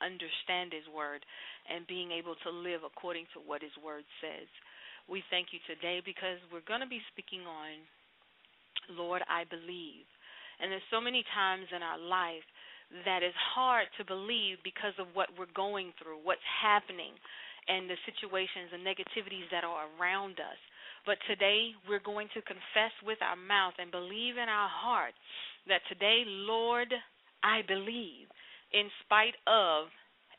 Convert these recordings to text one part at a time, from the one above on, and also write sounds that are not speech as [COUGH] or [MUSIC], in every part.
Understand His Word and being able to live according to what His Word says. We thank you today because we're going to be speaking on, Lord, I believe. And there's so many times in our life that is hard to believe because of what we're going through, what's happening, and the situations and negativities that are around us. But today we're going to confess with our mouth and believe in our heart that today, Lord, I believe in spite of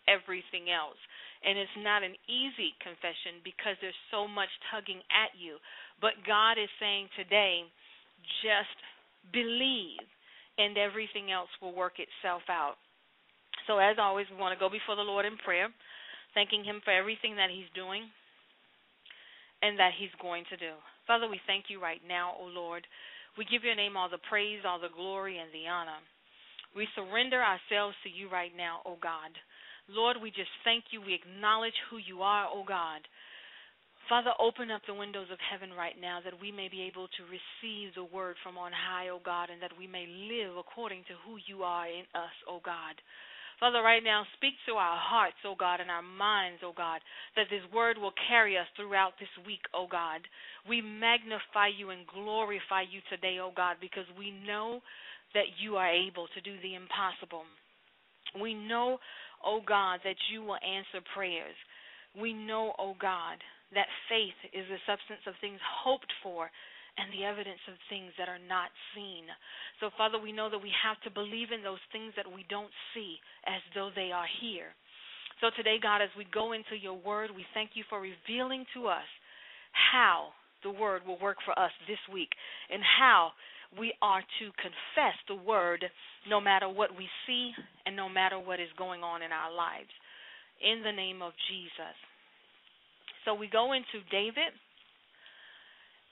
everything else. And it's not an easy confession because there's so much tugging at you. But God is saying today, just believe, and everything else will work itself out. So, as always, we want to go before the Lord in prayer, thanking Him for everything that He's doing and that He's going to do. Father, we thank you right now, O Lord. We give your name all the praise, all the glory, and the honor. We surrender ourselves to you right now, O God. Lord, we just thank you. We acknowledge who you are, O God. Father, open up the windows of heaven right now that we may be able to receive the word from on high, O God, and that we may live according to who you are in us, O God. Father, right now, speak to our hearts, O God, and our minds, O God, that this word will carry us throughout this week, O God. We magnify you and glorify you today, O God, because we know that you are able to do the impossible. We know, oh God, that you will answer prayers. We know, oh God, that faith is the substance of things hoped for and the evidence of things that are not seen. So, Father, we know that we have to believe in those things that we don't see as though they are here. So, today, God, as we go into your word, we thank you for revealing to us how the word will work for us this week and how we are to confess the word no matter what we see and no matter what is going on in our lives. In the name of Jesus. So we go into David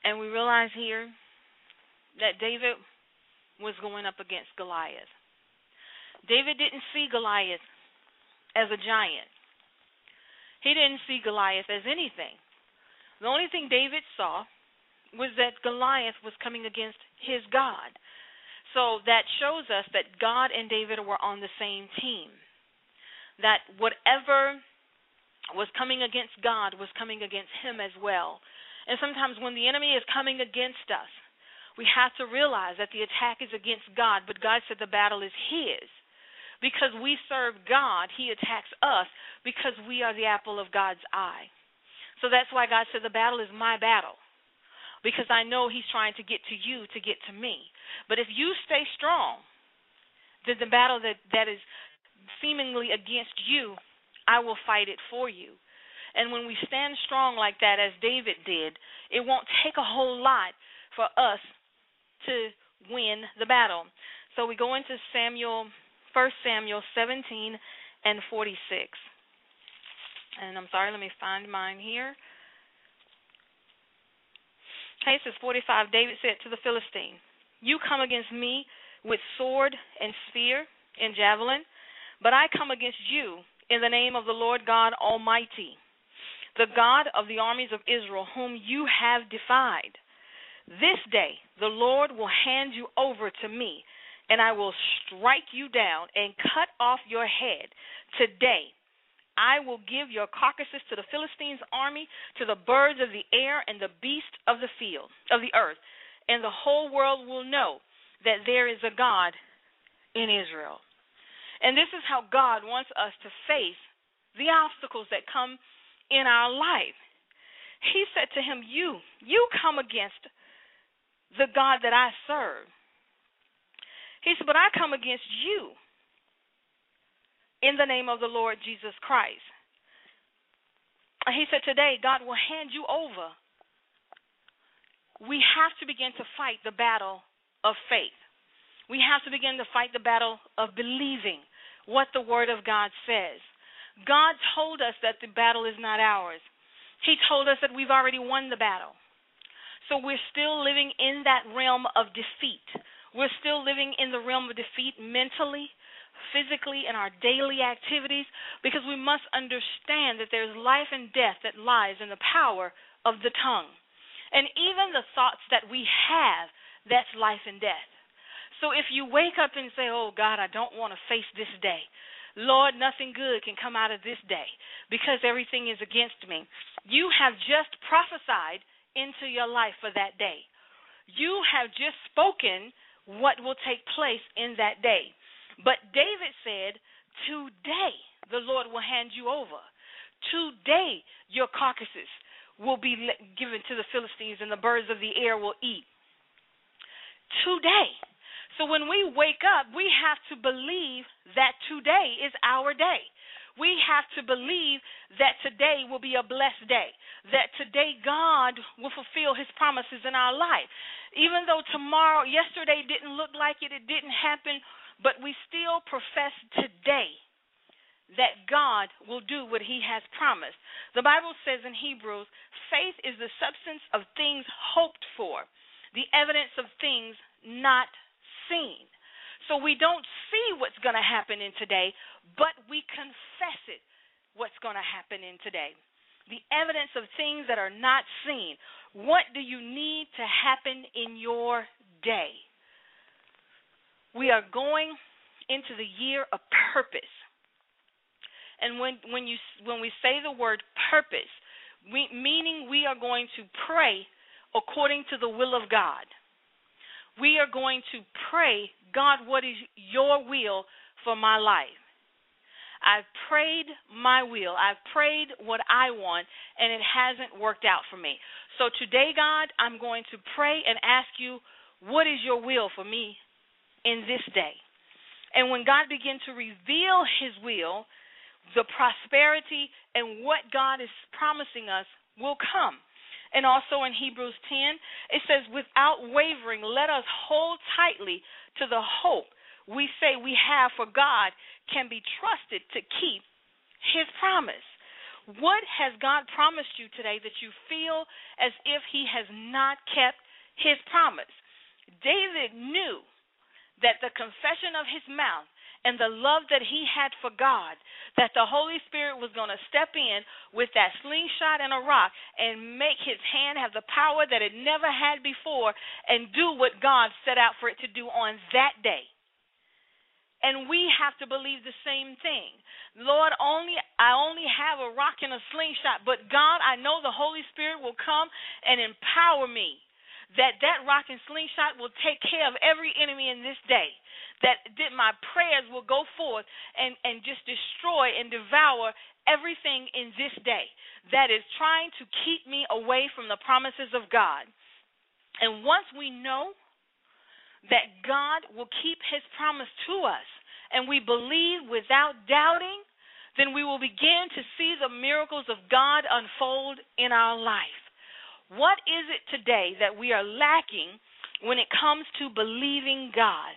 and we realize here that David was going up against Goliath. David didn't see Goliath as a giant. He didn't see Goliath as anything. The only thing David saw was that Goliath was coming against his God. So that shows us that God and David were on the same team. That whatever was coming against God was coming against him as well. And sometimes when the enemy is coming against us, we have to realize that the attack is against God, but God said the battle is his. Because we serve God, he attacks us because we are the apple of God's eye. So that's why God said the battle is my battle. Because I know He's trying to get to you to get to me. But if you stay strong, then the battle that, that is seemingly against you, I will fight it for you. And when we stand strong like that, as David did, it won't take a whole lot for us to win the battle. So we go into Samuel, 1 Samuel 17 and 46. And I'm sorry, let me find mine here. Says 45. David said to the Philistine, You come against me with sword and spear and javelin, but I come against you in the name of the Lord God Almighty, the God of the armies of Israel, whom you have defied. This day the Lord will hand you over to me, and I will strike you down and cut off your head. Today I will give your carcasses to the Philistines' army, to the birds of the air, and the beasts of the field, of the earth, and the whole world will know that there is a God in Israel. And this is how God wants us to face the obstacles that come in our life. He said to him, You, you come against the God that I serve. He said, But I come against you in the name of the Lord Jesus Christ. And He said, Today, God will hand you over. We have to begin to fight the battle of faith. We have to begin to fight the battle of believing what the Word of God says. God told us that the battle is not ours, He told us that we've already won the battle. So we're still living in that realm of defeat. We're still living in the realm of defeat mentally, physically in our daily activities because we must understand that there's life and death that lies in the power of the tongue. And even the thoughts that we have, that's life and death. So if you wake up and say, Oh God, I don't want to face this day. Lord, nothing good can come out of this day because everything is against me. You have just prophesied into your life for that day. You have just spoken what will take place in that day. But David said, Today the Lord will hand you over. Today your carcasses will be given to the Philistines and the birds of the air will eat. Today. So when we wake up, we have to believe that today is our day. We have to believe that today will be a blessed day, that today God will fulfill his promises in our life. Even though tomorrow, yesterday didn't look like it, it didn't happen, but we still profess today that God will do what he has promised. The Bible says in Hebrews, faith is the substance of things hoped for, the evidence of things not seen. So we don't see what's going to happen in today, but we confess it what's going to happen in today. The evidence of things that are not seen. What do you need to happen in your day? We are going into the year of purpose. And when when you when we say the word purpose, we, meaning we are going to pray according to the will of God. we are going to pray, God, what is your will for my life? I've prayed my will. I've prayed what I want, and it hasn't worked out for me. So today, God, I'm going to pray and ask you, what is your will for me in this day? And when God begins to reveal his will, the prosperity and what God is promising us will come. And also in Hebrews 10, it says, without wavering, let us hold tightly to the hope we say we have for God can be trusted to keep his promise. What has God promised you today that you feel as if he has not kept his promise? David knew that the confession of his mouth and the love that he had for God, that the Holy Spirit was going to step in with that slingshot and a rock and make his hand have the power that it never had before and do what God set out for it to do on that day. And we have to believe the same thing. Lord, only I only have a rock and a slingshot, but God, I know the Holy Spirit will come and empower me that that rock and slingshot will take care of every enemy in this day. That, that my prayers will go forth and, and just destroy and devour everything in this day that is trying to keep me away from the promises of God. And once we know that God will keep his promise to us and we believe without doubting, then we will begin to see the miracles of God unfold in our life. What is it today that we are lacking when it comes to believing God?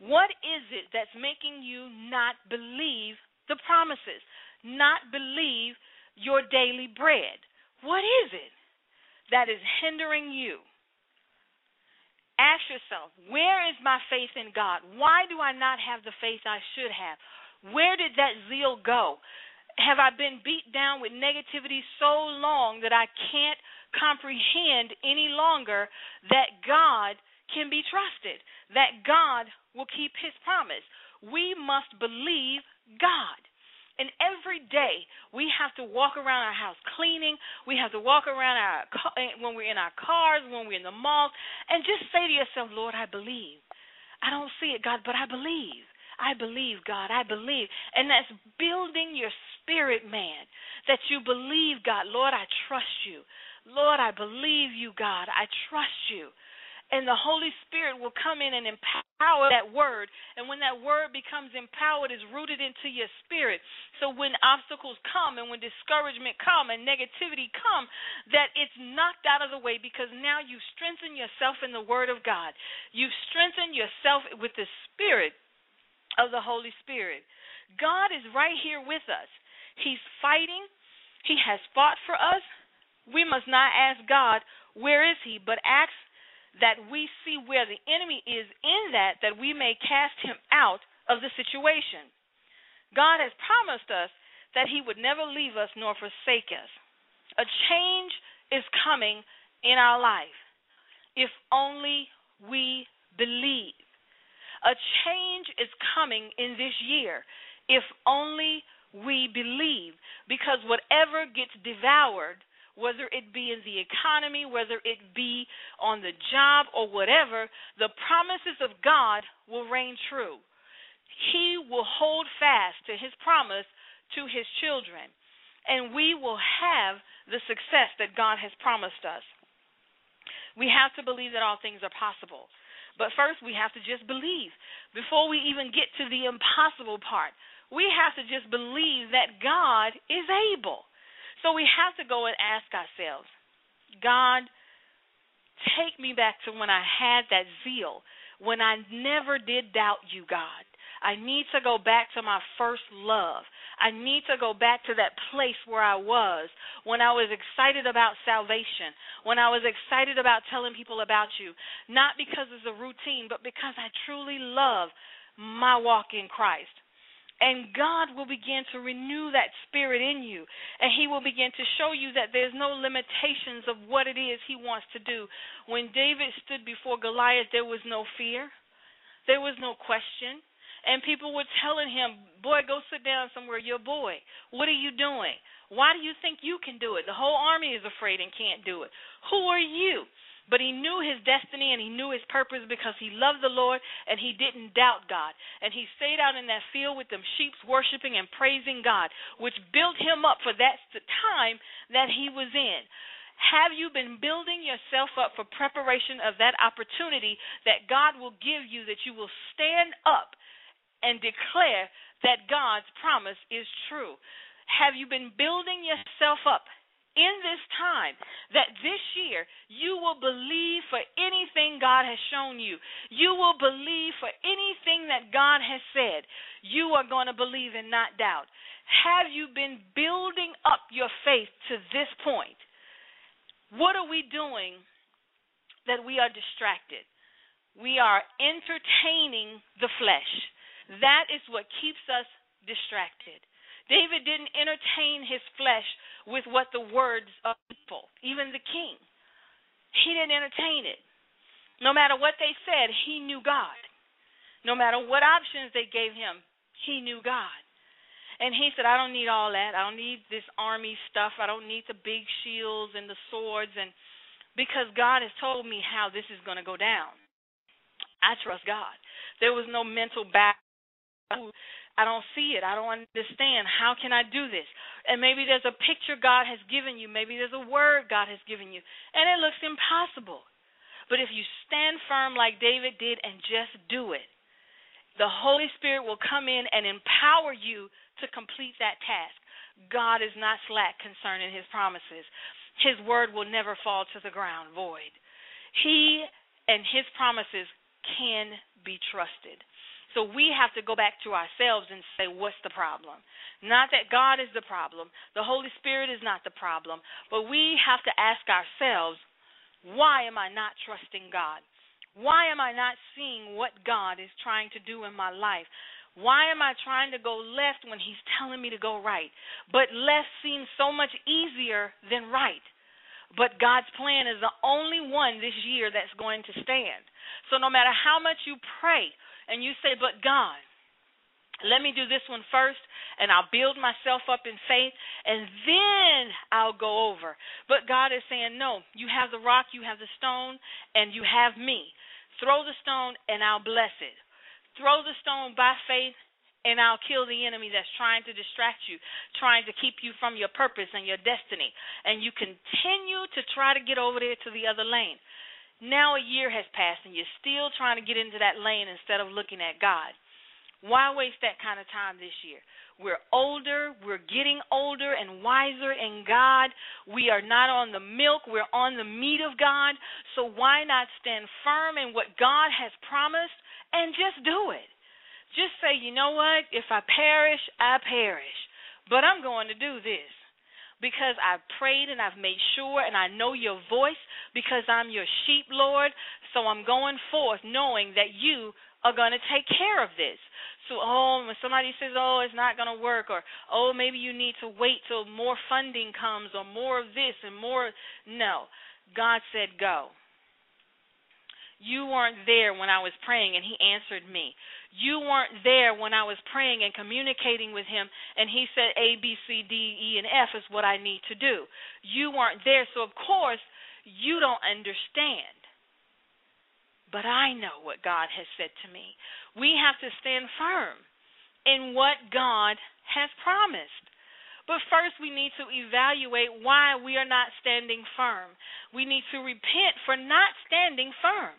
What is it that's making you not believe the promises, not believe your daily bread? What is it that is hindering you? Ask yourself, where is my faith in God? Why do I not have the faith I should have? Where did that zeal go? Have I been beat down with negativity so long that I can't comprehend any longer that God can be trusted, that God will keep his promise. We must believe God. And every day we have to walk around our house cleaning. We have to walk around our eh, when we're in our cars, when we're in the mall, and just say to yourself, "Lord, I believe. I don't see it, God, but I believe. I believe, God. I believe." And that's building your spirit man that you believe, God. Lord, I trust you. Lord, I believe you, God. I trust you. And the Holy Spirit will come in and empower that word. And when that word becomes empowered, is rooted into your spirit. So when obstacles come and when discouragement come and negativity come, that it's knocked out of the way because now you strengthen yourself in the word of God. You strengthen yourself with the spirit of the Holy Spirit. God is right here with us. He's fighting. He has fought for us. We must not ask God, where is he, but ask that we see where the enemy is in that, that we may cast him out of the situation. God has promised us that he would never leave us nor forsake us. A change is coming in our life if only we believe. A change is coming in this year if only we believe. Because whatever gets devoured, whether it be in the economy, whether it be on the job or whatever, the promises of God will reign true. He will hold fast to his promise to his children, and we will have the success that God has promised us. We have to believe that all things are possible. But first, we have to just believe before we even get to the impossible part we have to just believe that God is able. So we have to go and ask ourselves, God, take me back to when I had that zeal, when I never did doubt you, God. I need to go back to my first love. I need to go back to that place where I was when I was excited about salvation, when I was excited about telling people about you, not because it's a routine, but because I truly love my walk in Christ. And God will begin to renew that spirit in you. And He will begin to show you that there's no limitations of what it is He wants to do. When David stood before Goliath, there was no fear, there was no question. And people were telling him, Boy, go sit down somewhere. You're a boy. What are you doing? Why do you think you can do it? The whole army is afraid and can't do it. Who are you? But he knew his destiny and he knew his purpose because he loved the Lord and he didn't doubt God. And he stayed out in that field with them sheep worshiping and praising God, which built him up for that time that he was in. Have you been building yourself up for preparation of that opportunity that God will give you that you will stand up and declare that God's promise is true? Have you been building yourself up in this time that this year you will believe for anything God has shown you. You will believe for anything that God has said. You are going to believe and not doubt. Have you been building up your faith to this point? What are we doing that we are distracted? We are entertaining the flesh. That is what keeps us distracted. David didn't entertain his flesh with what the words of people, even the king. He didn't entertain it. No matter what they said, he knew God. No matter what options they gave him, he knew God. And he said, I don't need all that. I don't need this army stuff. I don't need the big shields and the swords and because God has told me how this is going to go down. I trust God. There was no mental back I don't see it. I don't understand. How can I do this? And maybe there's a picture God has given you. Maybe there's a word God has given you. And it looks impossible. But if you stand firm like David did and just do it, the Holy Spirit will come in and empower you to complete that task. God is not slack concerning his promises. His word will never fall to the ground void. He and his promises can be trusted. So we have to go back to ourselves and say, what's the problem? Not that God is the problem, the Holy Spirit is not the problem, but we have to ask ourselves, why am I not trusting God? Why am I not seeing what God is trying to do in my life? Why am I trying to go left when He's telling me to go right? But left seems so much easier than right. But God's plan is the only one this year that's going to stand. So no matter how much you pray, and you say, But God, let me do this one first, and I'll build myself up in faith, and then I'll go over. But God is saying, No, you have the rock, you have the stone, and you have me. Throw the stone, and I'll bless it. Throw the stone by faith, and I'll kill the enemy that's trying to distract you, trying to keep you from your purpose and your destiny. And you continue to try to get over there to the other lane. Now a year has passed and you're still trying to get into that lane instead of looking at God. Why waste that kind of time this year? We're older, we're getting older and wiser in God. We are not on the milk, we're on the meat of God. So why not stand firm in what God has promised and just do it? Just say, you know what? If I perish, I perish. But I'm going to do this because I've prayed and I've made sure and I know your voice because I'm your sheep, Lord. So I'm going forth knowing that you are going to take care of this. So, oh, when somebody says, oh, it's not going to work, or oh, maybe you need to wait till more funding comes, or more of this and more. No. God said, go. You weren't there when I was praying and He answered me. You weren't there when I was praying and communicating with him, and he said A, B, C, D, E, and F is what I need to do. You weren't there, so of course you don't understand. But I know what God has said to me. We have to stand firm in what God has promised. But first, we need to evaluate why we are not standing firm. We need to repent for not standing firm.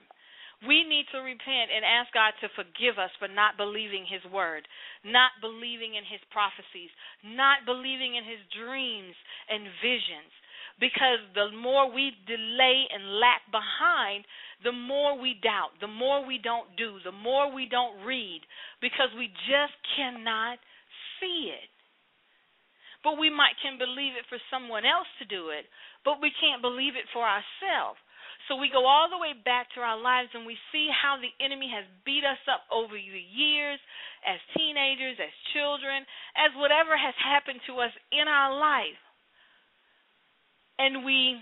We need to repent and ask God to forgive us for not believing His word, not believing in His prophecies, not believing in His dreams and visions. Because the more we delay and lack behind, the more we doubt, the more we don't do, the more we don't read, because we just cannot see it. But we might can believe it for someone else to do it, but we can't believe it for ourselves. So we go all the way back to our lives and we see how the enemy has beat us up over the years as teenagers, as children, as whatever has happened to us in our life. And we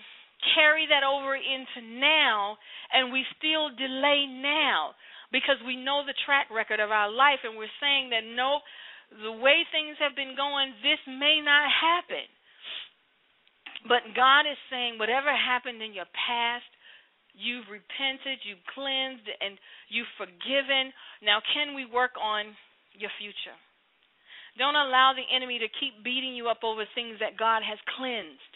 carry that over into now and we still delay now because we know the track record of our life and we're saying that nope, the way things have been going, this may not happen. But God is saying whatever happened in your past, You've repented, you've cleansed, and you've forgiven. Now, can we work on your future? Don't allow the enemy to keep beating you up over things that God has cleansed.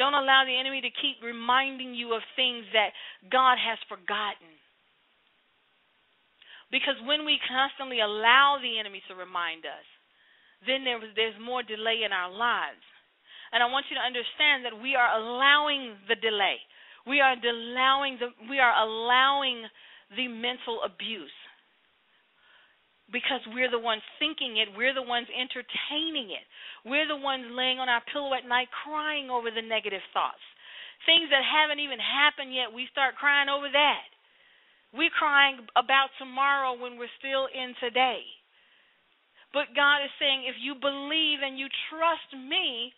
Don't allow the enemy to keep reminding you of things that God has forgotten. Because when we constantly allow the enemy to remind us, then there, there's more delay in our lives. And I want you to understand that we are allowing the delay. We are allowing the we are allowing the mental abuse because we're the ones thinking it, we're the ones entertaining it. We're the ones laying on our pillow at night crying over the negative thoughts. Things that haven't even happened yet, we start crying over that. We're crying about tomorrow when we're still in today. But God is saying, if you believe and you trust me,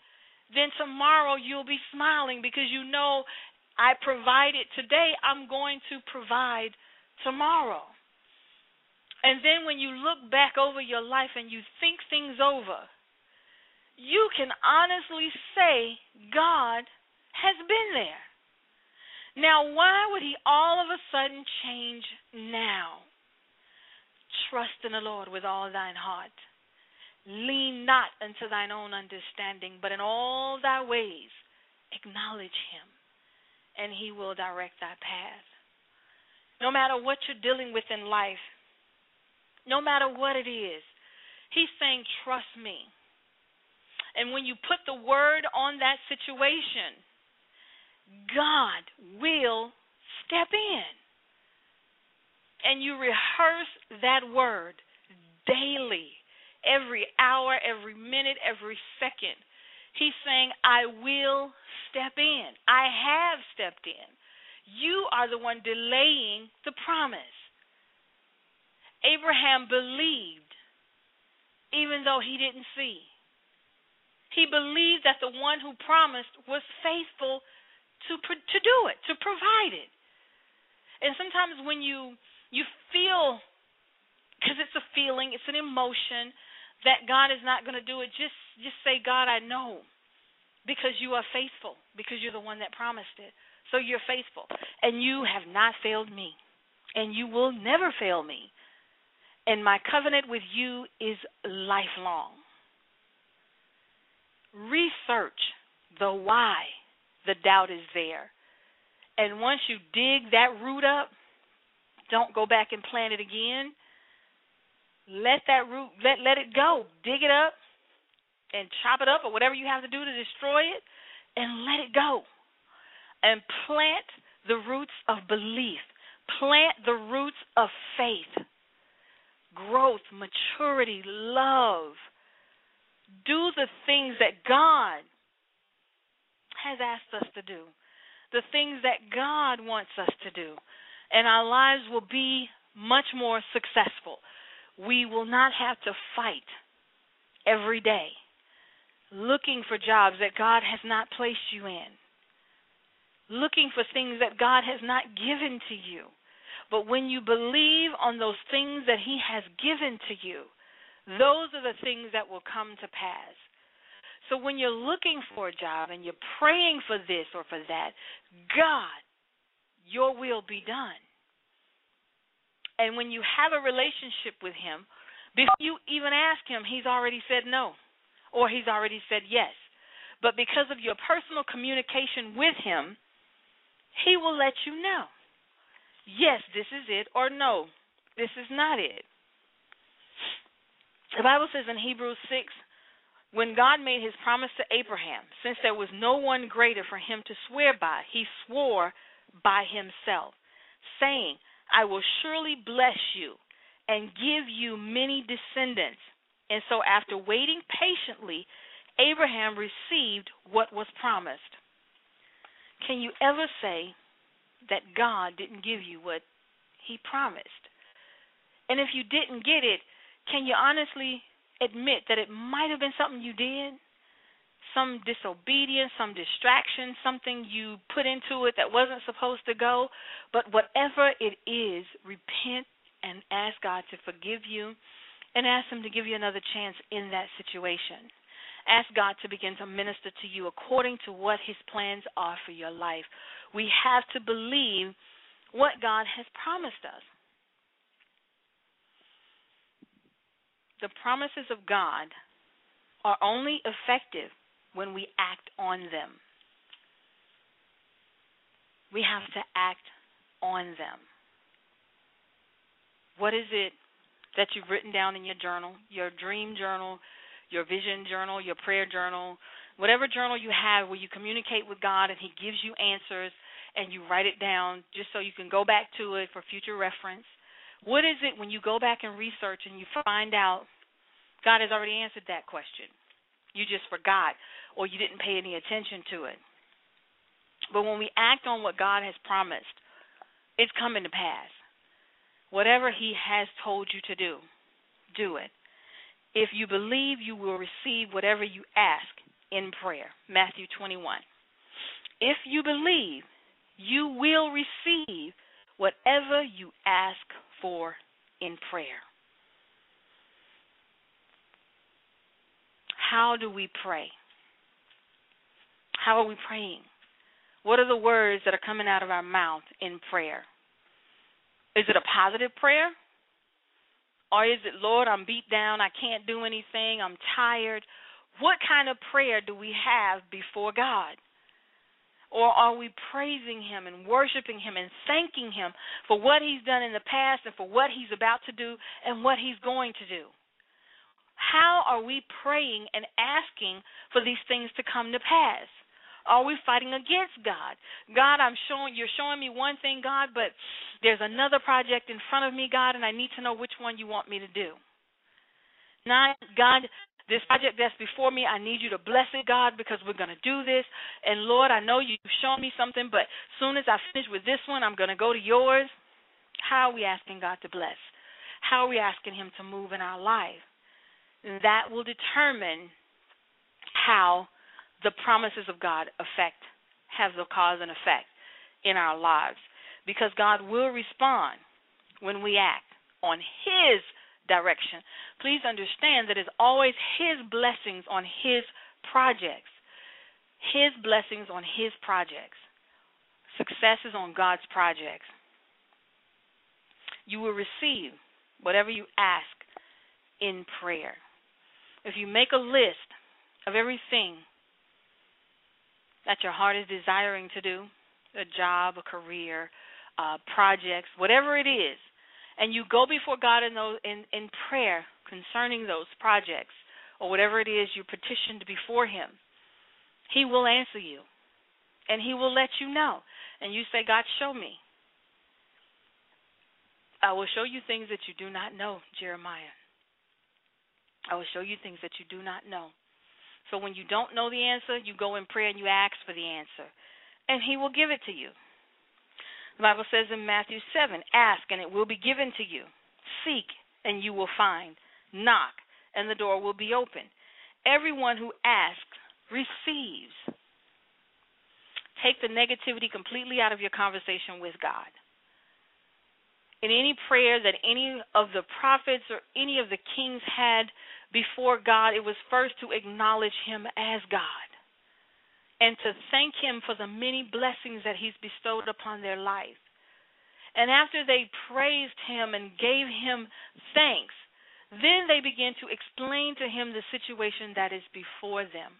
then tomorrow you'll be smiling because you know I provided today, I'm going to provide tomorrow. And then when you look back over your life and you think things over, you can honestly say God has been there. Now, why would he all of a sudden change now? Trust in the Lord with all thine heart. Lean not unto thine own understanding, but in all thy ways acknowledge him, and he will direct thy path. No matter what you're dealing with in life, no matter what it is. He's saying, Trust me. And when you put the word on that situation, God will step in. And you rehearse that word daily, every hour, every minute, every second. He's saying, I will step in. I have stepped in. You are the one delaying the promise. Abraham believed even though he didn't see. He believed that the one who promised was faithful to to do it, to provide it. And sometimes when you you feel because it's a feeling, it's an emotion that God is not going to do it, just just say, God, I know because you are faithful, because you're the one that promised it. So you're faithful, and you have not failed me, and you will never fail me and my covenant with you is lifelong. Research the why the doubt is there. And once you dig that root up, don't go back and plant it again. Let that root let let it go. Dig it up and chop it up or whatever you have to do to destroy it and let it go. And plant the roots of belief. Plant the roots of faith growth, maturity, love. Do the things that God has asked us to do, the things that God wants us to do, and our lives will be much more successful. We will not have to fight every day looking for jobs that God has not placed you in, looking for things that God has not given to you but when you believe on those things that He has given to you, those are the things that will come to pass. So when you're looking for a job and you're praying for this or for that, God, your will be done. And when you have a relationship with Him, before you even ask Him, He's already said no or He's already said yes. But because of your personal communication with Him, He will let you know yes, this is it, or no, this is not it. The Bible says in Hebrews 6 when God made his promise to Abraham, since there was no one greater for him to swear by, he swore by himself, saying, I will surely bless you and give you many descendants. And so, after waiting patiently, Abraham received what was promised. Can you ever say, that God didn't give you what He promised. And if you didn't get it, can you honestly admit that it might have been something you did? Some disobedience, some distraction, something you put into it that wasn't supposed to go. But whatever it is, repent and ask God to forgive you and ask Him to give you another chance in that situation. Ask God to begin to minister to you according to what His plans are for your life. We have to believe what God has promised us. The promises of God are only effective when we act on them. We have to act on them. What is it that you've written down in your journal, your dream journal, your vision journal, your prayer journal, whatever journal you have where you communicate with God and He gives you answers and you write it down just so you can go back to it for future reference? What is it when you go back and research and you find out God has already answered that question? You just forgot or you didn't pay any attention to it. But when we act on what God has promised, it's coming to pass. Whatever He has told you to do, do it. If you believe, you will receive whatever you ask in prayer. Matthew 21. If you believe, you will receive whatever you ask for in prayer. How do we pray? How are we praying? What are the words that are coming out of our mouth in prayer? Is it a positive prayer? Or is it, Lord, I'm beat down, I can't do anything, I'm tired? What kind of prayer do we have before God? Or are we praising Him and worshiping Him and thanking Him for what He's done in the past and for what He's about to do and what He's going to do? How are we praying and asking for these things to come to pass? Are we fighting against God? God, I'm showing you're showing me one thing, God, but there's another project in front of me, God, and I need to know which one you want me to do. Not God, this project that's before me, I need you to bless it, God, because we're going to do this. And Lord, I know you've shown me something, but soon as I finish with this one, I'm going to go to yours. How are we asking God to bless? How are we asking Him to move in our life? That will determine how the promises of God affect have the cause and effect in our lives because God will respond when we act on his direction. Please understand that it's always his blessings on his projects. His blessings on his projects. Success is on God's projects. You will receive whatever you ask in prayer. If you make a list of everything that your heart is desiring to do a job, a career, uh, projects, whatever it is and you go before God in, those, in, in prayer concerning those projects or whatever it is you petitioned before Him, He will answer you and He will let you know. And you say, God, show me. I will show you things that you do not know, Jeremiah. I will show you things that you do not know. So when you don't know the answer, you go in prayer and you ask for the answer, and He will give it to you. The Bible says in Matthew 7 Ask, and it will be given to you. Seek, and you will find. Knock, and the door will be open. Everyone who asks receives. Take the negativity completely out of your conversation with God. In any prayer that any of the prophets or any of the kings had before God, it was first to acknowledge Him as God and to thank Him for the many blessings that He's bestowed upon their life. And after they praised Him and gave Him thanks, then they began to explain to Him the situation that is before them.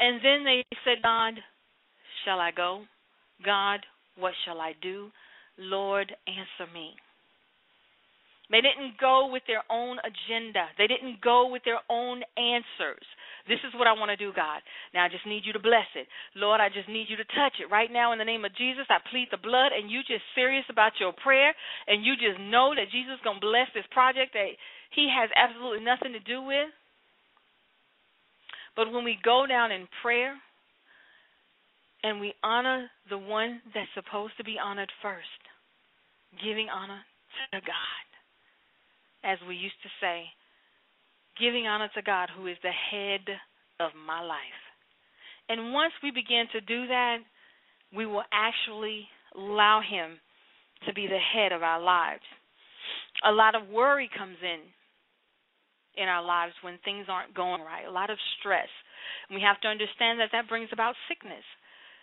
And then they said, God, shall I go? God, what shall I do? Lord, answer me. They didn't go with their own agenda. They didn't go with their own answers. This is what I want to do, God. Now I just need you to bless it. Lord, I just need you to touch it. Right now, in the name of Jesus, I plead the blood, and you just serious about your prayer, and you just know that Jesus is going to bless this project that he has absolutely nothing to do with. But when we go down in prayer and we honor the one that's supposed to be honored first, giving honor to God as we used to say, giving honor to God, who is the head of my life. And once we begin to do that, we will actually allow Him to be the head of our lives. A lot of worry comes in in our lives when things aren't going right, a lot of stress. We have to understand that that brings about sickness.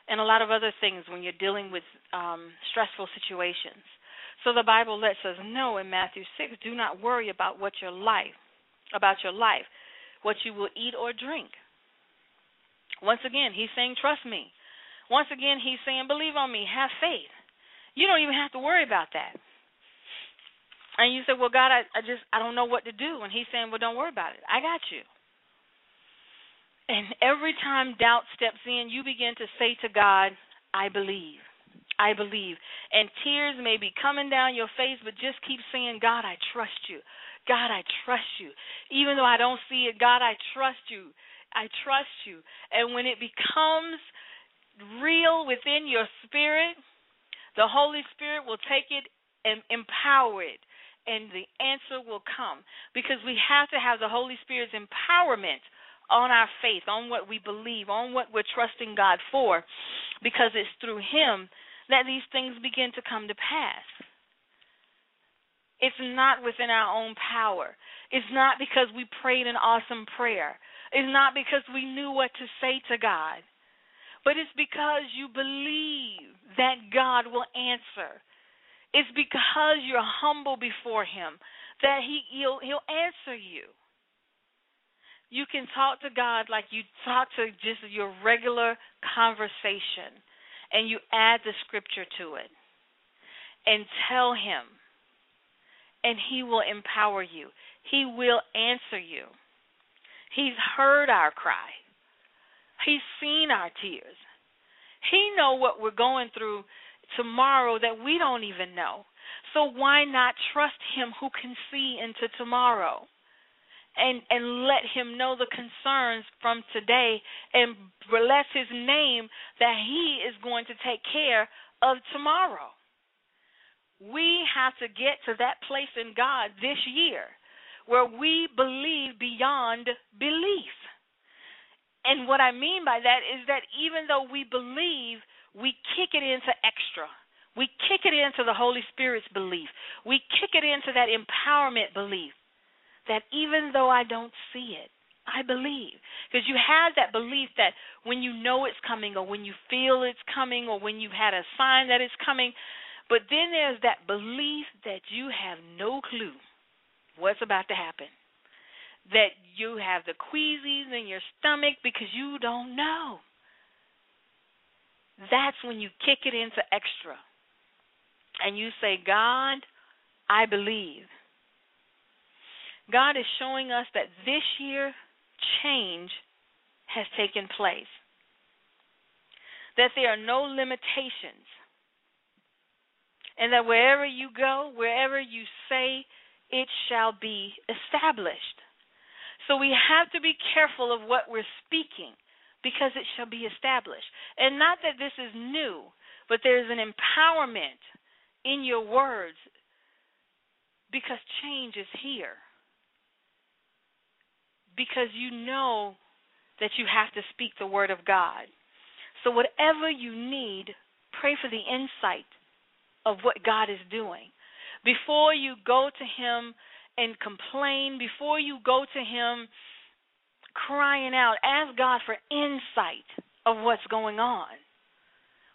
and a lot of other things when you're dealing with um, stressful situations. So the Bible lets us know in Matthew 6, do not worry about what your life, about your life, what you will eat or drink. Once again, he's saying, trust me. Once again, he's saying, believe on me, have faith. You don't even have to worry about that. And you say, well, God, I, I just, I don't know what to do. And he's saying, well, don't worry about it. I got you. And every time doubt steps in, you begin to say to God, I believe. I believe. And tears may be coming down your face, but just keep saying, God, I trust you. God, I trust you. Even though I don't see it, God, I trust you. I trust you. And when it becomes real within your spirit, the Holy Spirit will take it and empower it, and the answer will come. Because we have to have the Holy Spirit's empowerment on our faith, on what we believe, on what we're trusting God for, because it's through Him that these things begin to come to pass. It's not within our own power. It's not because we prayed an awesome prayer. It's not because we knew what to say to God. But it's because you believe that God will answer. It's because you're humble before him that he he'll, he'll answer you you can talk to God like you talk to just your regular conversation and you add the scripture to it and tell him and he will empower you. He will answer you. He's heard our cry. He's seen our tears. He know what we're going through tomorrow that we don't even know. So why not trust him who can see into tomorrow? And and let him know the concerns from today and bless his name that he is going to take care of tomorrow. We have to get to that place in God this year where we believe beyond belief. And what I mean by that is that even though we believe, we kick it into extra. We kick it into the Holy Spirit's belief. We kick it into that empowerment belief that even though I don't see it, I believe. Because you have that belief that when you know it's coming, or when you feel it's coming, or when you've had a sign that it's coming, but then there's that belief that you have no clue what's about to happen. That you have the queasies in your stomach because you don't know. That's when you kick it into extra. And you say, God, I believe. God is showing us that this year change has taken place. That there are no limitations. And that wherever you go, wherever you say, it shall be established. So we have to be careful of what we're speaking because it shall be established. And not that this is new, but there's an empowerment in your words because change is here because you know that you have to speak the word of God. So, whatever you need, pray for the insight of what God is doing. Before you go to Him and complain, before you go to Him crying out, ask God for insight of what's going on.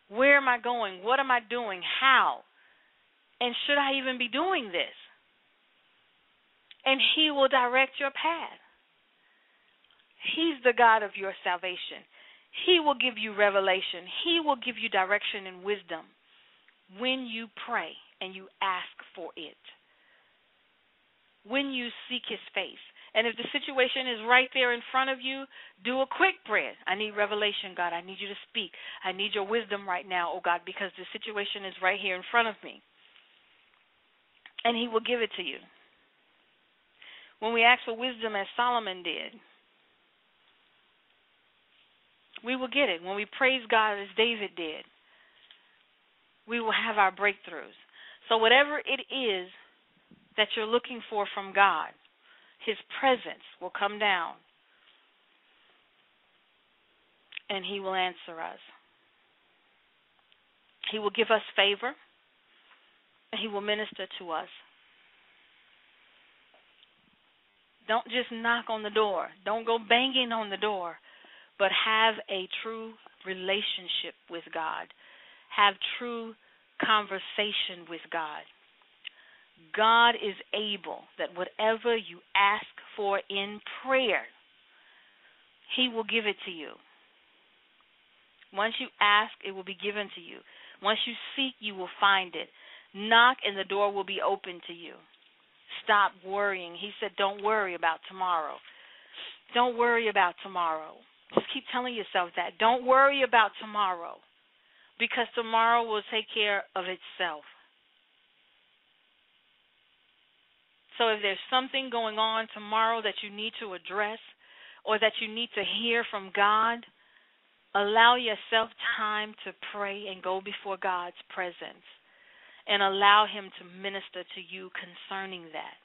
Where am I going? What am I doing? How? And should I even be doing this? And He will direct your path. He's the God of your salvation. He will give you revelation. He will give you direction and wisdom when you pray and you ask for it. When you seek His face. And if the situation is right there in front of you, do a quick prayer. I need revelation, God. I need you to speak. I need your wisdom right now, oh God, because the situation is right here in front of me. And He will give it to you. When we ask for wisdom, as Solomon did, we will get it. When we praise God as David did, we will have our breakthroughs. So, whatever it is that you're looking for from God, His presence will come down and He will answer us. He will give us favor and He will minister to us. Don't just knock on the door. Don't go banging on the door but have a true relationship with God. Have true conversation with God. God is able that whatever you ask for in prayer, He will give it to you. Once you ask, it will be given to you. Once you seek, you will find it. Knock, and the door will be open to you. Stop worrying. He said, Don't worry about tomorrow. Don't worry about tomorrow. Just keep telling yourself that. Don't worry about tomorrow because tomorrow will take care of itself. So if there's something going on tomorrow that you need to address or that you need to hear from God, allow yourself time to pray and go before God's presence and allow Him to minister to you concerning that.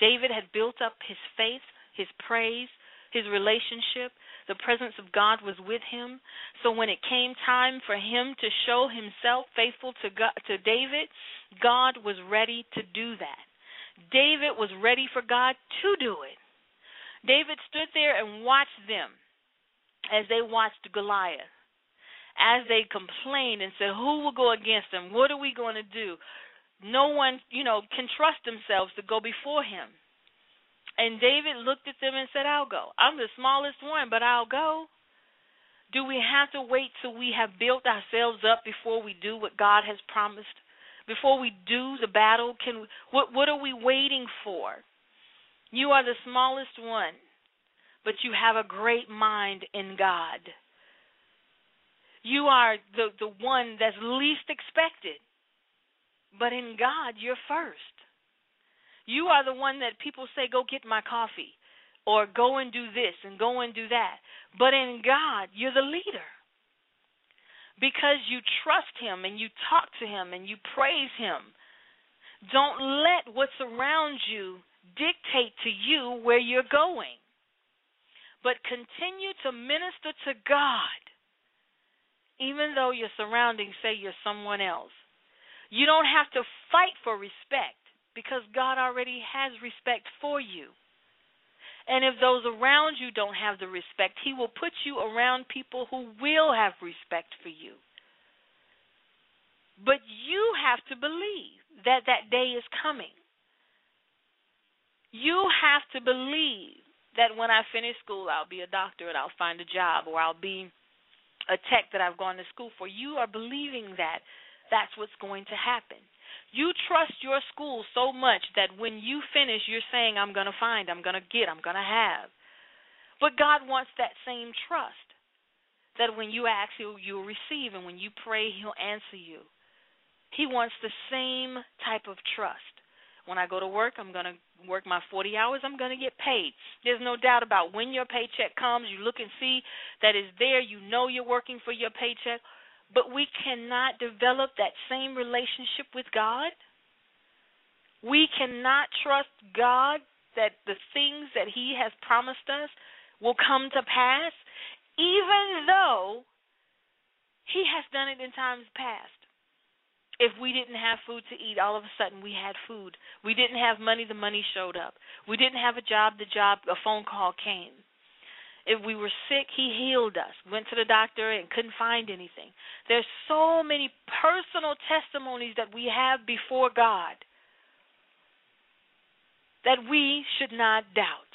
David had built up his faith, his praise, his relationship. The presence of God was with him. So when it came time for him to show himself faithful to God, to David, God was ready to do that. David was ready for God to do it. David stood there and watched them as they watched Goliath. As they complained and said, Who will go against him? What are we going to do? No one, you know, can trust themselves to go before him. And David looked at them and said, I'll go. I'm the smallest one, but I'll go. Do we have to wait till we have built ourselves up before we do what God has promised? before we do the battle? Can we, what what are we waiting for? You are the smallest one, but you have a great mind in God. You are the the one that's least expected. But in God, you're first. You are the one that people say go get my coffee or go and do this and go and do that. But in God, you're the leader because you trust Him and you talk to Him and you praise Him. Don't let what's around you dictate to you where you're going, but continue to minister to God, even though your surroundings say you're someone else. You don't have to fight for respect because God already has respect for you. And if those around you don't have the respect, He will put you around people who will have respect for you. But you have to believe that that day is coming. You have to believe that when I finish school, I'll be a doctor and I'll find a job, or I'll be a tech that I've gone to school for. You are believing that that's what's going to happen. You trust your school so much that when you finish, you're saying, I'm going to find, I'm going to get, I'm going to have. But God wants that same trust that when you ask, He'll, you'll receive, and when you pray, He'll answer you. He wants the same type of trust. When I go to work, I'm going to work my 40 hours, I'm going to get paid. There's no doubt about when your paycheck comes, you look and see that it's there, you know you're working for your paycheck. But we cannot develop that same relationship with God. We cannot trust God that the things that He has promised us will come to pass, even though He has done it in times past. If we didn't have food to eat, all of a sudden we had food. We didn't have money, the money showed up. We didn't have a job, the job, a phone call came. If we were sick, he healed us. Went to the doctor and couldn't find anything. There's so many personal testimonies that we have before God that we should not doubt.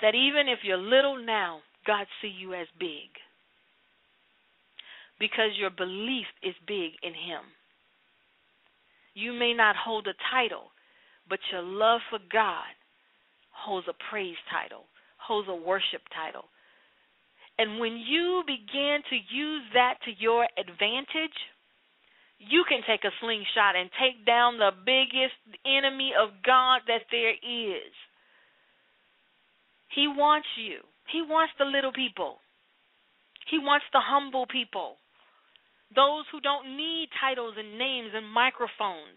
That even if you're little now, God see you as big. Because your belief is big in him. You may not hold a title, but your love for God holds a praise title holds a worship title. And when you begin to use that to your advantage, you can take a slingshot and take down the biggest enemy of God that there is. He wants you. He wants the little people. He wants the humble people. Those who don't need titles and names and microphones.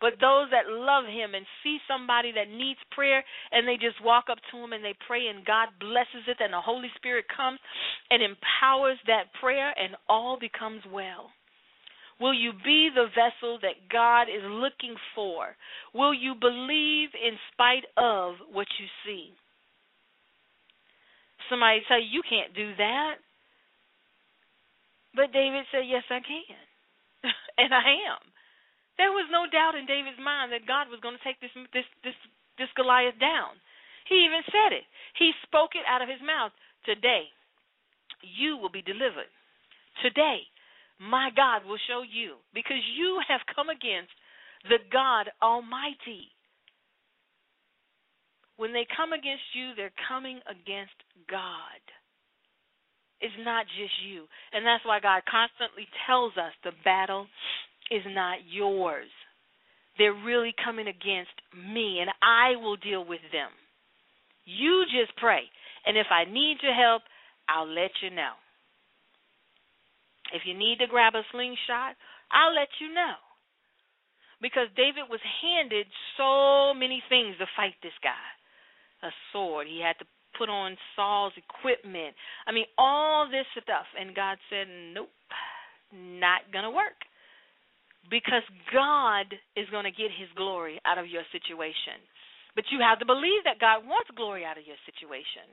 But those that love him and see somebody that needs prayer and they just walk up to him and they pray and God blesses it and the Holy Spirit comes and empowers that prayer and all becomes well. Will you be the vessel that God is looking for? Will you believe in spite of what you see? somebody you you can't do that. But David said, Yes, I can. [LAUGHS] and I am. There was no doubt in David's mind that God was going to take this this this this Goliath down. He even said it. He spoke it out of his mouth. Today, you will be delivered. Today, my God will show you because you have come against the God Almighty. When they come against you, they're coming against God. It's not just you. And that's why God constantly tells us the battle is not yours. They're really coming against me, and I will deal with them. You just pray. And if I need your help, I'll let you know. If you need to grab a slingshot, I'll let you know. Because David was handed so many things to fight this guy a sword, he had to put on Saul's equipment. I mean, all this stuff. And God said, nope, not going to work. Because God is going to get his glory out of your situation. But you have to believe that God wants glory out of your situation.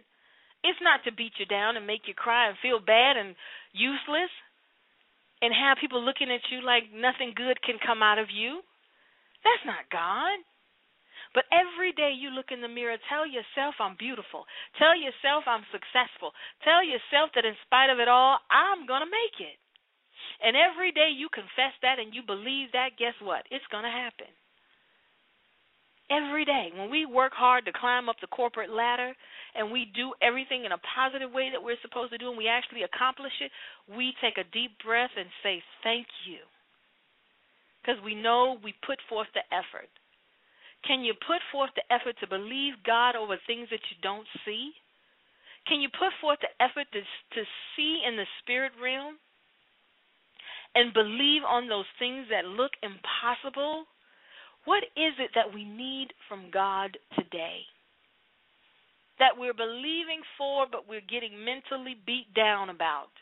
It's not to beat you down and make you cry and feel bad and useless and have people looking at you like nothing good can come out of you. That's not God. But every day you look in the mirror, tell yourself I'm beautiful. Tell yourself I'm successful. Tell yourself that in spite of it all, I'm going to make it. And every day you confess that and you believe that, guess what? It's going to happen. Every day, when we work hard to climb up the corporate ladder and we do everything in a positive way that we're supposed to do and we actually accomplish it, we take a deep breath and say, Thank you. Because we know we put forth the effort. Can you put forth the effort to believe God over things that you don't see? Can you put forth the effort to, to see in the spirit realm and believe on those things that look impossible? What is it that we need from God today? That we're believing for, but we're getting mentally beat down about.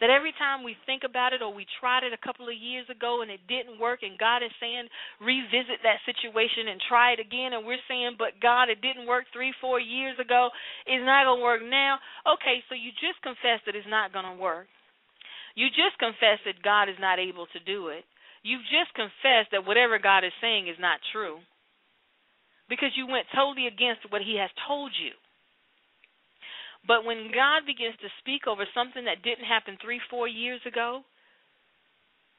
That every time we think about it or we tried it a couple of years ago and it didn't work, and God is saying, revisit that situation and try it again, and we're saying, but God, it didn't work three, four years ago, it's not going to work now. Okay, so you just confessed that it's not going to work. You just confessed that God is not able to do it. You've just confessed that whatever God is saying is not true because you went totally against what He has told you. But when God begins to speak over something that didn't happen three, four years ago,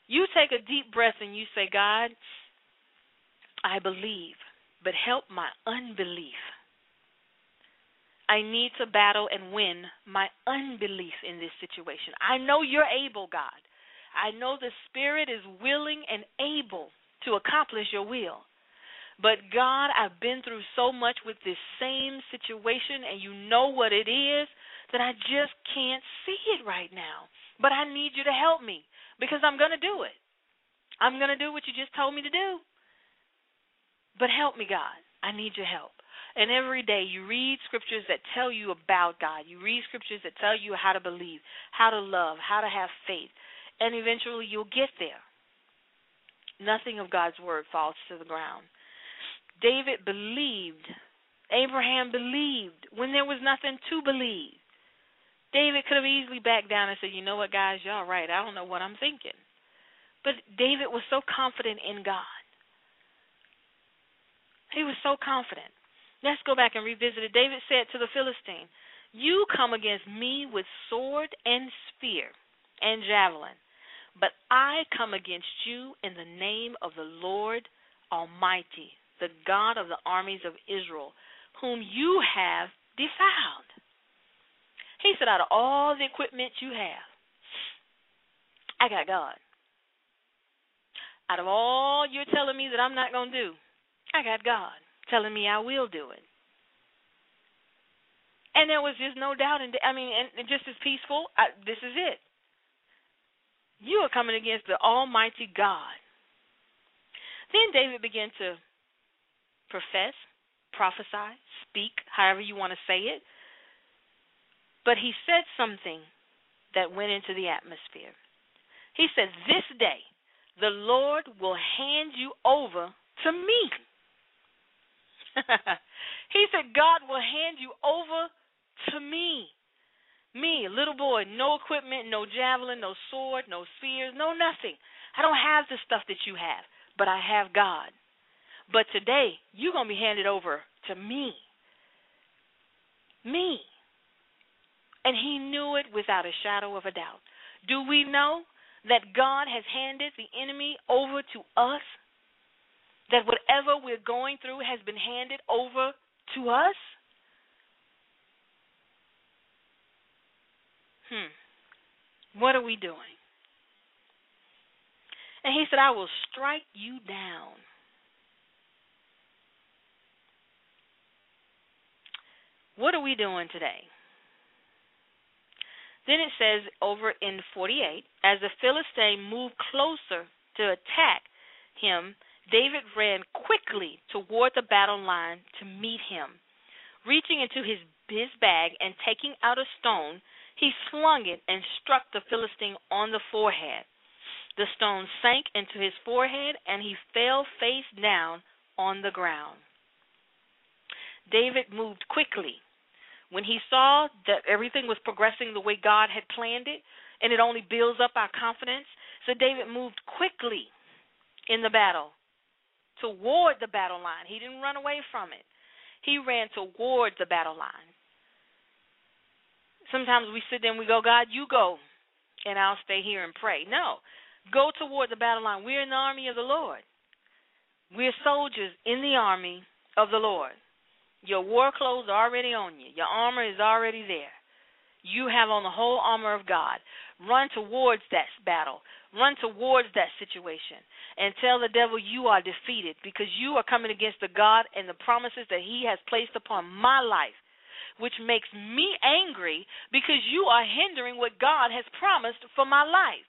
you take a deep breath and you say, God, I believe, but help my unbelief. I need to battle and win my unbelief in this situation. I know you're able, God. I know the Spirit is willing and able to accomplish your will. But God, I've been through so much with this same situation, and you know what it is, that I just can't see it right now. But I need you to help me because I'm going to do it. I'm going to do what you just told me to do. But help me, God. I need your help. And every day you read scriptures that tell you about God. You read scriptures that tell you how to believe, how to love, how to have faith, and eventually you'll get there. Nothing of God's word falls to the ground. David believed. Abraham believed when there was nothing to believe. David could have easily backed down and said, You know what, guys, y'all right. I don't know what I'm thinking. But David was so confident in God. He was so confident. Let's go back and revisit it. David said to the Philistine, You come against me with sword and spear and javelin, but I come against you in the name of the Lord Almighty, the God of the armies of Israel, whom you have defiled. He said, Out of all the equipment you have, I got God. Out of all you're telling me that I'm not going to do, I got God telling me I will do it. And there was just no doubt and I mean, and just as peaceful, I, this is it. You are coming against the Almighty God. Then David began to profess, prophesy, speak, however you want to say it. But he said something that went into the atmosphere. He said, This day the Lord will hand you over to me. [LAUGHS] he said, God will hand you over to me. Me, little boy, no equipment, no javelin, no sword, no spears, no nothing. I don't have the stuff that you have, but I have God. But today, you're going to be handed over to me. Me. And he knew it without a shadow of a doubt. Do we know that God has handed the enemy over to us? That whatever we're going through has been handed over to us? Hmm. What are we doing? And he said, I will strike you down. What are we doing today? Then it says over in 48, as the Philistine moved closer to attack him, David ran quickly toward the battle line to meet him. Reaching into his, his bag and taking out a stone, he slung it and struck the Philistine on the forehead. The stone sank into his forehead, and he fell face down on the ground. David moved quickly. When he saw that everything was progressing the way God had planned it, and it only builds up our confidence, so David moved quickly in the battle toward the battle line. He didn't run away from it, he ran toward the battle line sometimes we sit there and we go, God, you go, and I'll stay here and pray. No, go toward the battle line. We're in the army of the Lord. We're soldiers in the army of the Lord. Your war clothes are already on you. Your armor is already there. You have on the whole armor of God. Run towards that battle. Run towards that situation and tell the devil you are defeated because you are coming against the God and the promises that he has placed upon my life which makes me angry because you are hindering what God has promised for my life.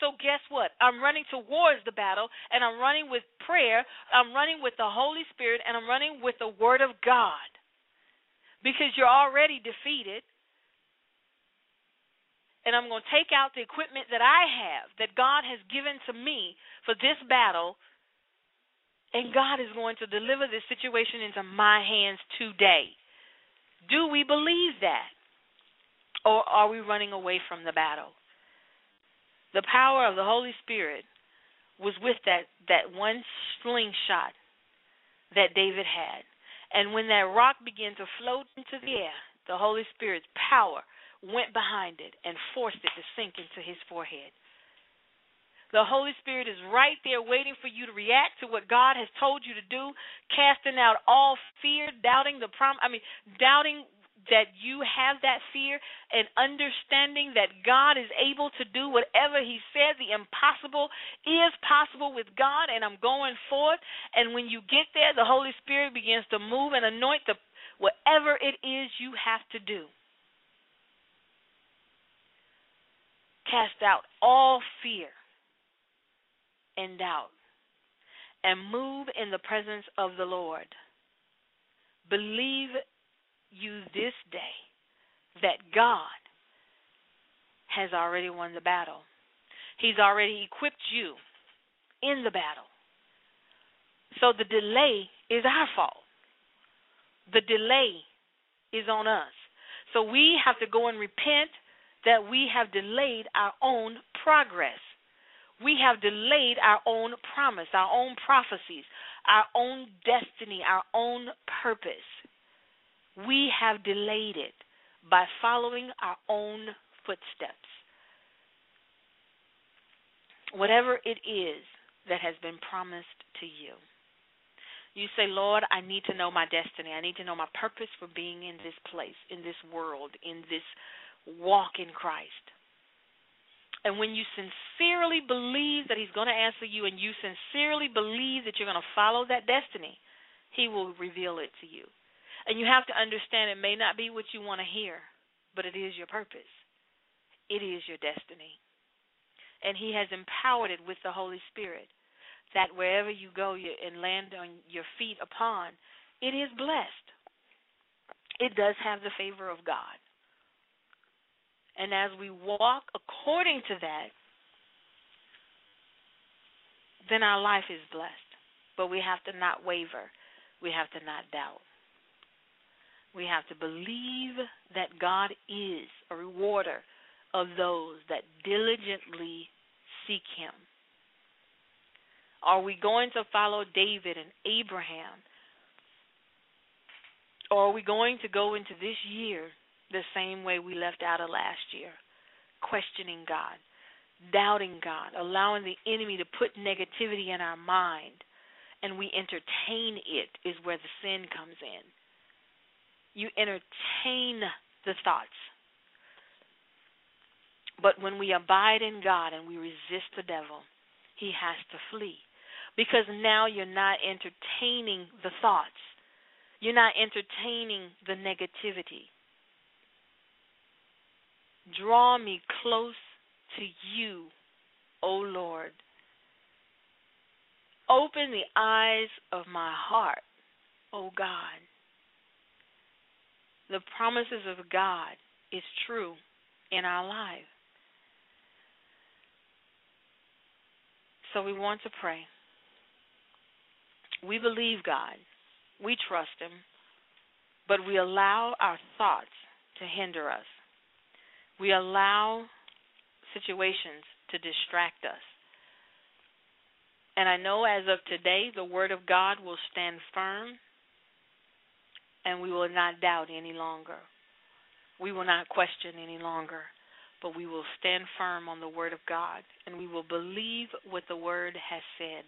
So guess what? I'm running towards the battle and I'm running with prayer, I'm running with the Holy Spirit and I'm running with the word of God. Because you're already defeated. And I'm going to take out the equipment that I have that God has given to me for this battle and God is going to deliver this situation into my hands today. Do we believe that? Or are we running away from the battle? The power of the Holy Spirit was with that, that one slingshot that David had. And when that rock began to float into the air, the Holy Spirit's power went behind it and forced it to sink into his forehead. The Holy Spirit is right there waiting for you to react to what God has told you to do, casting out all fear, doubting the prom I mean, doubting that you have that fear and understanding that God is able to do whatever he said the impossible is possible with God and I'm going forth and when you get there the Holy Spirit begins to move and anoint the whatever it is you have to do. Cast out all fear and doubt and move in the presence of the Lord. Believe you this day that God has already won the battle. He's already equipped you in the battle. So the delay is our fault. The delay is on us. So we have to go and repent that we have delayed our own progress we have delayed our own promise, our own prophecies, our own destiny, our own purpose. We have delayed it by following our own footsteps. Whatever it is that has been promised to you. You say, Lord, I need to know my destiny. I need to know my purpose for being in this place, in this world, in this walk in Christ. And when you sincerely believe that He's going to answer you and you sincerely believe that you're going to follow that destiny, He will reveal it to you. And you have to understand it may not be what you want to hear, but it is your purpose, it is your destiny. And He has empowered it with the Holy Spirit that wherever you go and land on your feet upon, it is blessed. It does have the favor of God. And as we walk according to that, then our life is blessed. But we have to not waver, we have to not doubt. We have to believe that God is a rewarder of those that diligently seek Him. Are we going to follow David and Abraham? Or are we going to go into this year the same way we left out of last year? Questioning God, doubting God, allowing the enemy to put negativity in our mind, and we entertain it, is where the sin comes in. You entertain the thoughts. But when we abide in God and we resist the devil, he has to flee. Because now you're not entertaining the thoughts, you're not entertaining the negativity. Draw me close to you, O Lord. Open the eyes of my heart, O God. The promises of God is true in our lives. So we want to pray. We believe God. We trust Him. But we allow our thoughts to hinder us. We allow situations to distract us. And I know as of today, the Word of God will stand firm and we will not doubt any longer. We will not question any longer, but we will stand firm on the Word of God and we will believe what the Word has said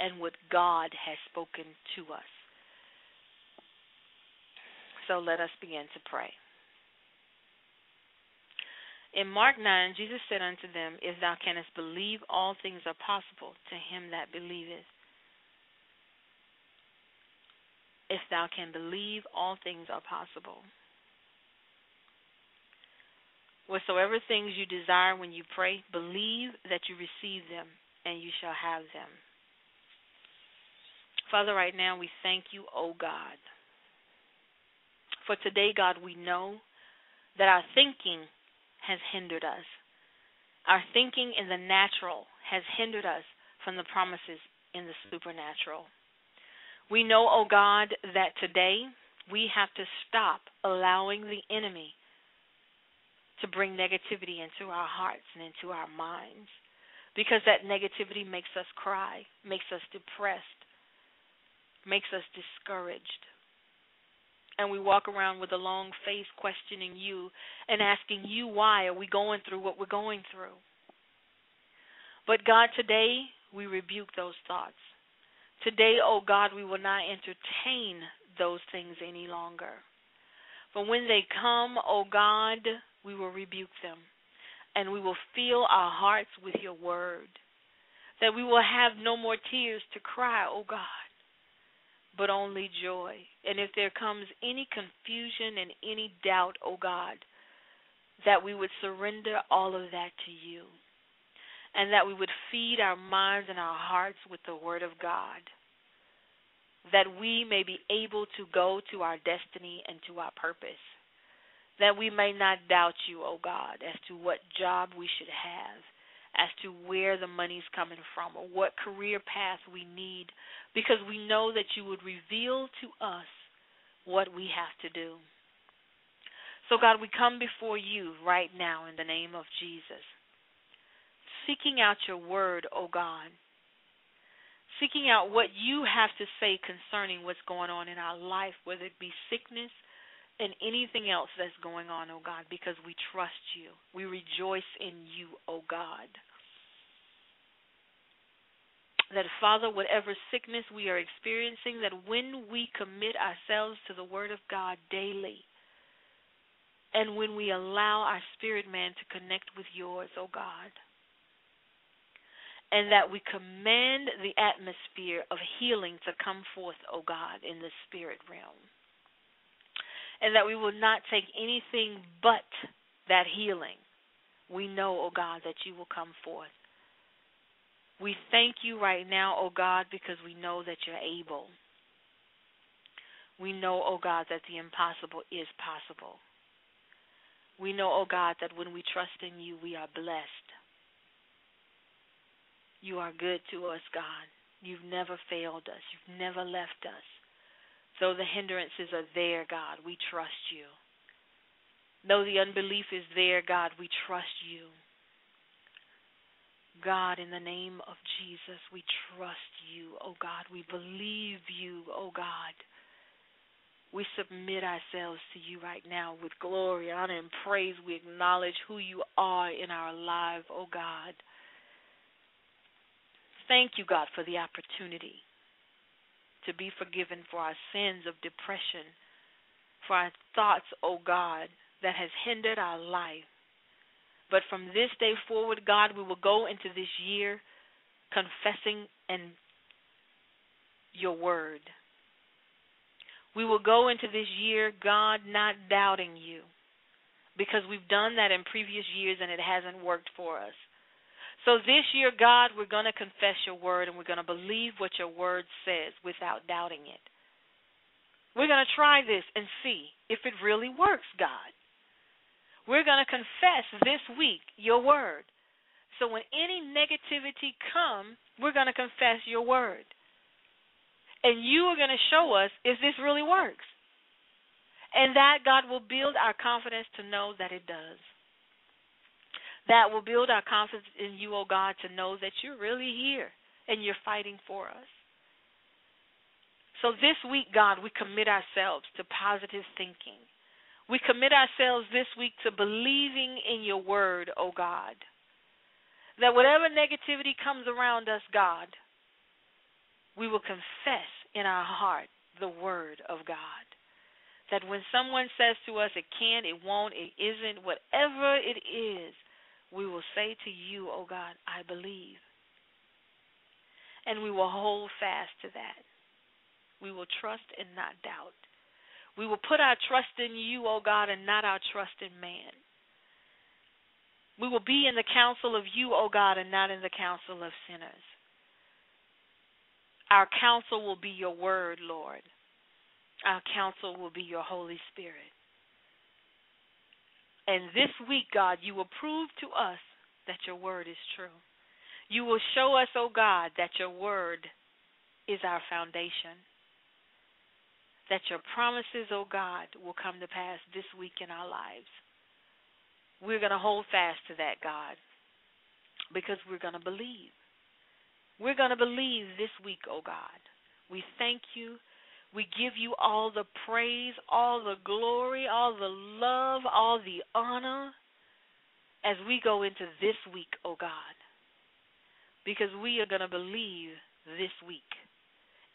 and what God has spoken to us. So let us begin to pray. In Mark 9, Jesus said unto them, If thou canst believe, all things are possible to him that believeth. If thou can believe, all things are possible. Whatsoever things you desire when you pray, believe that you receive them, and you shall have them. Father, right now we thank you, O oh God. For today, God, we know that our thinking has hindered us. Our thinking in the natural has hindered us from the promises in the supernatural. We know, O oh God, that today we have to stop allowing the enemy to bring negativity into our hearts and into our minds because that negativity makes us cry, makes us depressed, makes us discouraged and we walk around with a long face questioning you and asking you why are we going through what we're going through. But God, today we rebuke those thoughts. Today, oh God, we will not entertain those things any longer. But when they come, oh God, we will rebuke them. And we will fill our hearts with your word. That we will have no more tears to cry, oh God but only joy. And if there comes any confusion and any doubt, O oh God, that we would surrender all of that to you. And that we would feed our minds and our hearts with the Word of God. That we may be able to go to our destiny and to our purpose. That we may not doubt you, O oh God, as to what job we should have as to where the money's coming from or what career path we need because we know that you would reveal to us what we have to do. So, God, we come before you right now in the name of Jesus, seeking out your word, O oh God, seeking out what you have to say concerning what's going on in our life, whether it be sickness and anything else that's going on, oh God, because we trust you. We rejoice in you, oh God. That, Father, whatever sickness we are experiencing, that when we commit ourselves to the Word of God daily, and when we allow our spirit man to connect with yours, oh God, and that we command the atmosphere of healing to come forth, oh God, in the spirit realm and that we will not take anything but that healing. We know, O oh God, that you will come forth. We thank you right now, O oh God, because we know that you're able. We know, O oh God, that the impossible is possible. We know, O God, that when we trust in you, we are blessed. You are good to us, God. You've never failed us. You've never left us. Though the hindrances are there, God, we trust you. Though the unbelief is there, God, we trust you. God, in the name of Jesus, we trust you. Oh God, we believe you. Oh God. We submit ourselves to you right now with glory, honor, and praise. We acknowledge who you are in our life, oh God. Thank you, God, for the opportunity to be forgiven for our sins of depression, for our thoughts, oh God, that has hindered our life. But from this day forward, God, we will go into this year confessing and your word. We will go into this year, God, not doubting you because we've done that in previous years and it hasn't worked for us. So this year, God, we're going to confess your word and we're going to believe what your word says without doubting it. We're going to try this and see if it really works, God. We're going to confess this week your word. So when any negativity comes, we're going to confess your word. And you are going to show us if this really works. And that, God, will build our confidence to know that it does. That will build our confidence in you, oh God, to know that you're really here and you're fighting for us. So this week, God, we commit ourselves to positive thinking. We commit ourselves this week to believing in your word, O oh God. That whatever negativity comes around us, God, we will confess in our heart the word of God. That when someone says to us, it can't, it won't, it isn't, whatever it is, we will say to you, O oh God, I believe. And we will hold fast to that. We will trust and not doubt. We will put our trust in you, O God, and not our trust in man. We will be in the counsel of you, O God, and not in the counsel of sinners. Our counsel will be your word, Lord. Our counsel will be your Holy Spirit. And this week, God, you will prove to us that your word is true. You will show us, O God, that your word is our foundation that your promises, O oh God, will come to pass this week in our lives. We're going to hold fast to that, God, because we're going to believe. We're going to believe this week, O oh God. We thank you. We give you all the praise, all the glory, all the love, all the honor as we go into this week, O oh God, because we are going to believe this week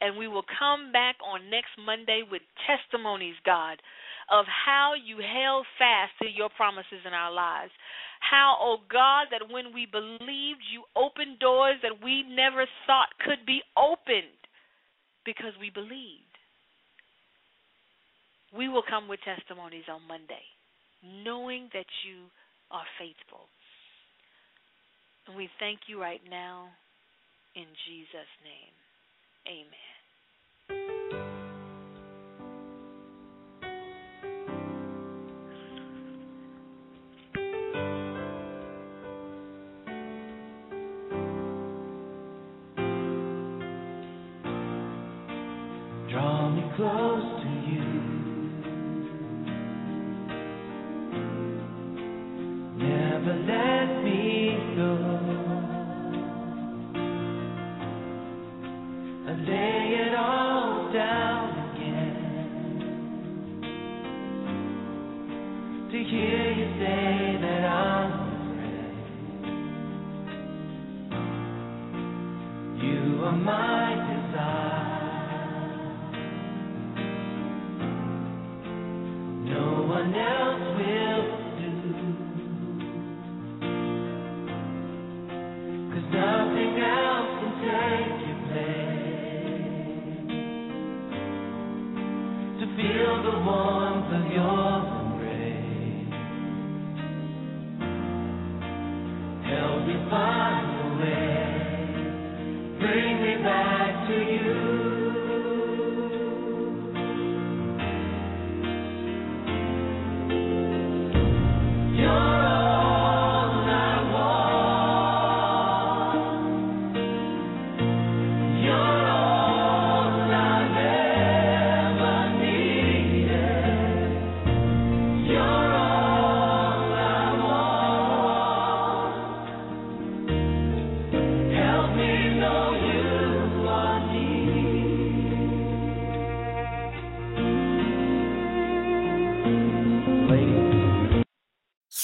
and we will come back on next Monday with testimonies, God, of how you held fast to your promises in our lives. How, oh God, that when we believed, you opened doors that we never thought could be opened because we believed. We will come with testimonies on Monday, knowing that you are faithful. And we thank you right now in Jesus' name. Amen. I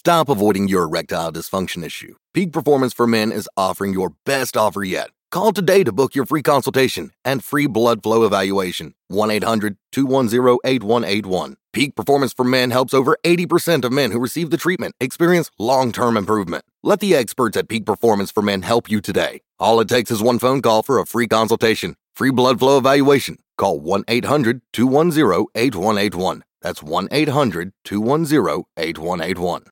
Stop avoiding your erectile dysfunction issue. Peak Performance for Men is offering your best offer yet. Call today to book your free consultation and free blood flow evaluation. 1 800 210 8181. Peak Performance for Men helps over 80% of men who receive the treatment experience long term improvement. Let the experts at Peak Performance for Men help you today. All it takes is one phone call for a free consultation, free blood flow evaluation. Call 1 800 210 8181. That's 1 800 210 8181.